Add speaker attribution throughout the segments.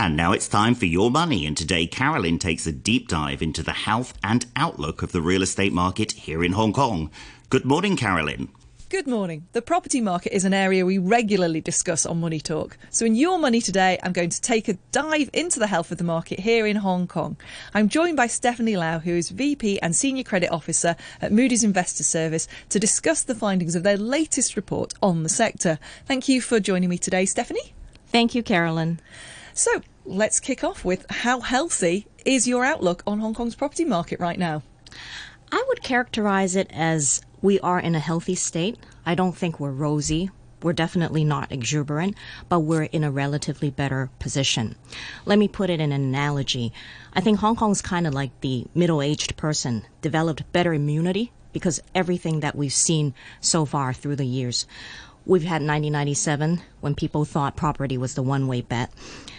Speaker 1: And now it's time for Your Money. And today, Carolyn takes a deep dive into the health and outlook of the real estate market here in Hong Kong. Good morning, Carolyn.
Speaker 2: Good morning. The property market is an area we regularly discuss on Money Talk. So, in Your Money today, I'm going to take a dive into the health of the market here in Hong Kong. I'm joined by Stephanie Lau, who is VP and Senior Credit Officer at Moody's Investor Service, to discuss the findings of their latest report on the sector. Thank you for joining me today, Stephanie.
Speaker 3: Thank you, Carolyn.
Speaker 2: So, let's kick off with how healthy is your outlook on Hong Kong's property market right now?
Speaker 3: I would characterize it as we are in a healthy state. I don't think we're rosy. We're definitely not exuberant, but we're in a relatively better position. Let me put it in an analogy. I think Hong Kong's kind of like the middle aged person, developed better immunity because everything that we've seen so far through the years. We've had 1997 when people thought property was the one way bet.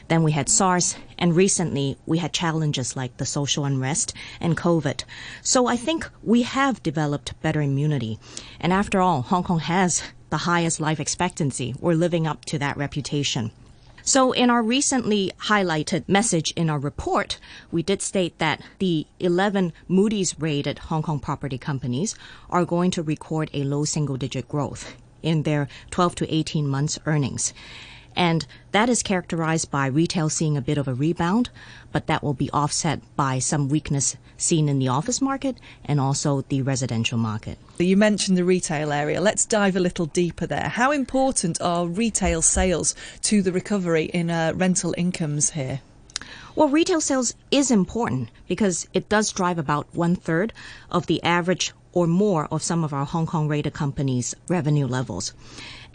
Speaker 3: Then we had SARS, and recently we had challenges like the social unrest and COVID. So I think we have developed better immunity. And after all, Hong Kong has the highest life expectancy. We're living up to that reputation. So, in our recently highlighted message in our report, we did state that the 11 Moody's rated Hong Kong property companies are going to record a low single digit growth in their 12 to 18 months earnings. And that is characterized by retail seeing a bit of a rebound, but that will be offset by some weakness seen in the office market and also the residential market.
Speaker 2: You mentioned the retail area. Let's dive a little deeper there. How important are retail sales to the recovery in uh, rental incomes here?
Speaker 3: Well, retail sales is important because it does drive about one third of the average or more of some of our Hong Kong rated companies' revenue levels.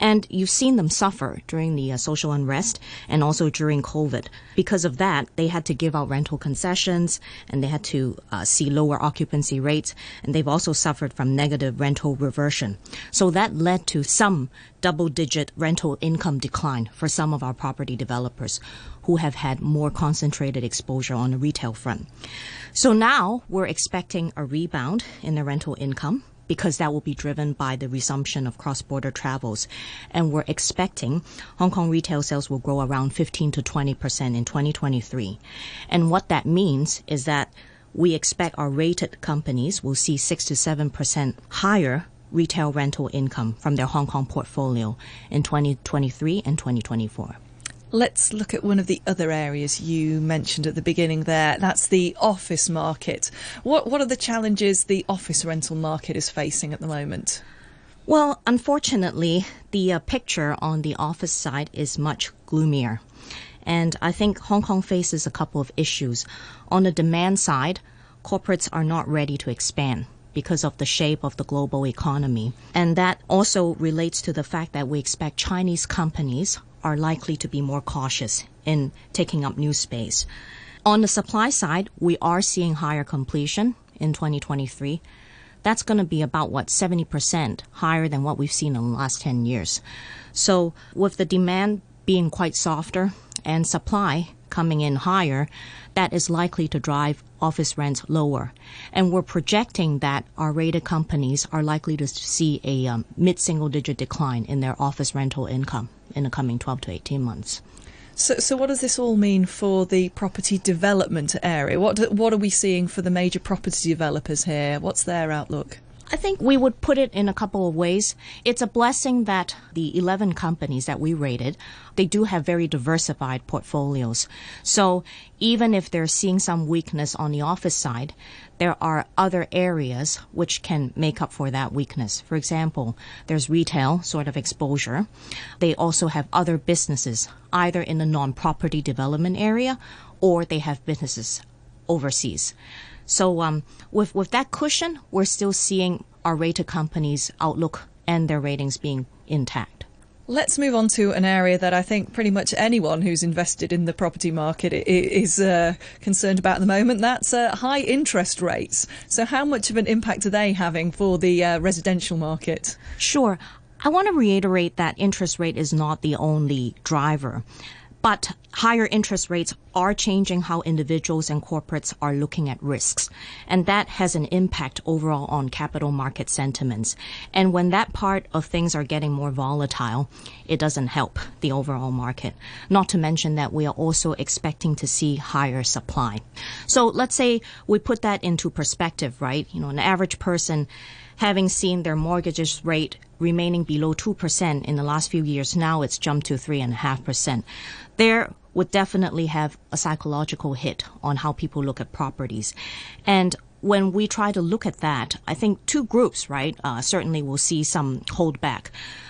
Speaker 3: And you've seen them suffer during the uh, social unrest and also during COVID. Because of that, they had to give out rental concessions and they had to uh, see lower occupancy rates. And they've also suffered from negative rental reversion. So that led to some double digit rental income decline for some of our property developers who have had more concentrated exposure on the retail front. So now we're expecting a rebound in the rental income because that will be driven by the resumption of cross-border travels. And we're expecting Hong Kong retail sales will grow around 15 to 20% in 2023. And what that means is that we expect our rated companies will see 6 to 7% higher retail rental income from their Hong Kong portfolio in 2023 and 2024.
Speaker 2: Let's look at one of the other areas you mentioned at the beginning there. That's the office market. What, what are the challenges the office rental market is facing at the moment?
Speaker 3: Well, unfortunately, the uh, picture on the office side is much gloomier. And I think Hong Kong faces a couple of issues. On the demand side, corporates are not ready to expand because of the shape of the global economy. And that also relates to the fact that we expect Chinese companies are likely to be more cautious in taking up new space. On the supply side, we are seeing higher completion in 2023. That's going to be about what 70% higher than what we've seen in the last 10 years. So, with the demand being quite softer and supply coming in higher, that is likely to drive office rents lower. And we're projecting that our rated companies are likely to see a um, mid single digit decline in their office rental income in the coming 12 to 18 months.
Speaker 2: So, so what does this all mean for the property development area? What what are we seeing for the major property developers here? What's their outlook?
Speaker 3: I think we would put it in a couple of ways. It's a blessing that the 11 companies that we rated, they do have very diversified portfolios. So even if they're seeing some weakness on the office side, there are other areas which can make up for that weakness. For example, there's retail sort of exposure. They also have other businesses, either in the non-property development area or they have businesses overseas. So um, with with that cushion, we're still seeing our rated companies' outlook and their ratings being intact.
Speaker 2: Let's move on to an area that I think pretty much anyone who's invested in the property market is uh, concerned about at the moment. That's uh, high interest rates. So, how much of an impact are they having for the uh, residential market?
Speaker 3: Sure. I want to reiterate that interest rate is not the only driver But higher interest rates are changing how individuals and corporates are looking at risks. And that has an impact overall on capital market sentiments. And when that part of things are getting more volatile, it doesn't help the overall market. Not to mention that we are also expecting to see higher supply. So let's say we put that into perspective, right? You know, an average person having seen their mortgages rate remaining below 2% in the last few years, now it's jumped to 3.5%. There would definitely have a psychological hit on how people look at properties. And when we try to look at that, I think two groups, right, uh, certainly will see some holdback.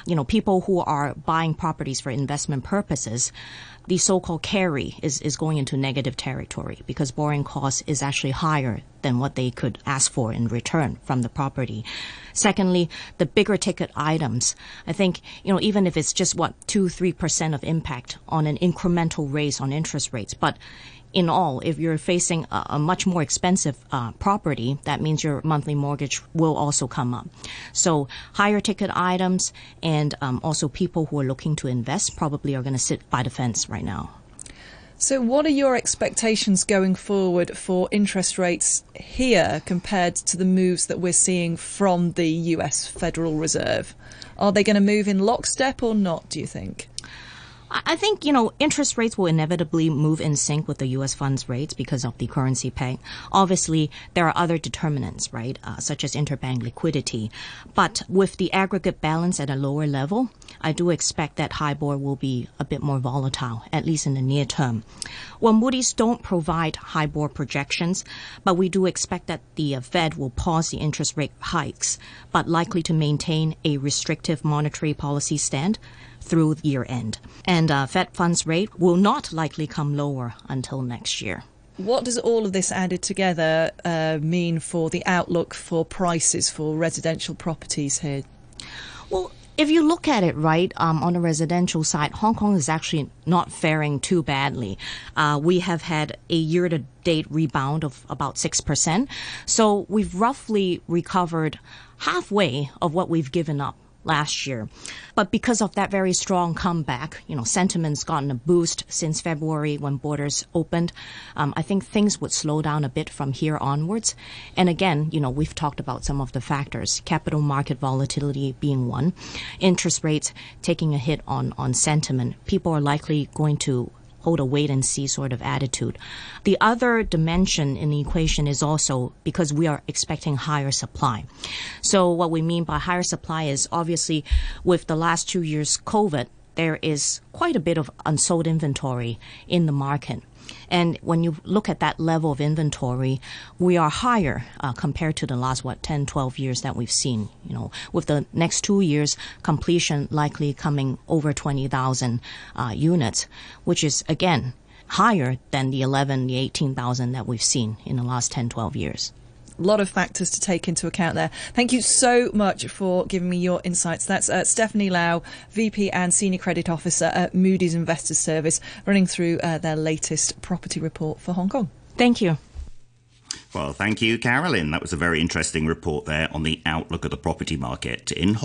Speaker 3: You know, people who are buying properties for investment purposes the so-called carry is, is going into negative territory because borrowing cost is actually higher than what they could ask for in return from the property. Secondly, the bigger ticket items. I think, you know, even if it's just what, two, three percent of impact on an incremental raise on interest rates, but in all, if you're facing a, a much more expensive uh, property, that means your monthly mortgage will also come up. So higher ticket items and um, also people who are looking to invest probably are going to sit by the fence right now.
Speaker 2: So, what are your expectations going forward for interest rates here compared to the moves that we're seeing from the US Federal Reserve? Are they going to move in lockstep or not, do you think?
Speaker 3: I think, you know, interest rates will inevitably move in sync with the U.S. funds rates because of the currency peg. Obviously, there are other determinants, right, uh, such as interbank liquidity. But with the aggregate balance at a lower level, I do expect that HIBOR will be a bit more volatile, at least in the near term. Well, Moody's don't provide HIBOR projections, but we do expect that the uh, Fed will pause the interest rate hikes, but likely to maintain a restrictive monetary policy stand through year end. And uh, Fed funds rate will not likely come lower until next year.
Speaker 2: What does all of this added together uh, mean for the outlook for prices for residential properties here?
Speaker 3: Well, if you look at it right um, on the residential side, Hong Kong is actually not faring too badly. Uh, we have had a year to date rebound of about 6%. So we've roughly recovered halfway of what we've given up last year. But because of that very strong comeback, you know, sentiment's gotten a boost since February when borders opened. Um, I think things would slow down a bit from here onwards. And again, you know, we've talked about some of the factors, capital market volatility being one, interest rates taking a hit on, on sentiment. People are likely going to hold a wait and see sort of attitude. The other dimension in the equation is also because we are expecting higher supply. So what we mean by higher supply is obviously with the last two years COVID, there is quite a bit of unsold inventory in the market. And when you look at that level of inventory, we are higher uh, compared to the last, what, 10, 12 years that we've seen. You know, with the next two years, completion likely coming over 20,000 uh, units, which is, again, higher than the 11, the 18,000 that we've seen in the last 10, 12 years
Speaker 2: a lot of factors to take into account there. Thank you so much for giving me your insights. That's uh, Stephanie Lau, VP and Senior Credit Officer at Moody's Investors Service, running through uh, their latest property report for Hong Kong.
Speaker 3: Thank you.
Speaker 1: Well, thank you, Carolyn. That was a very interesting report there on the outlook of the property market in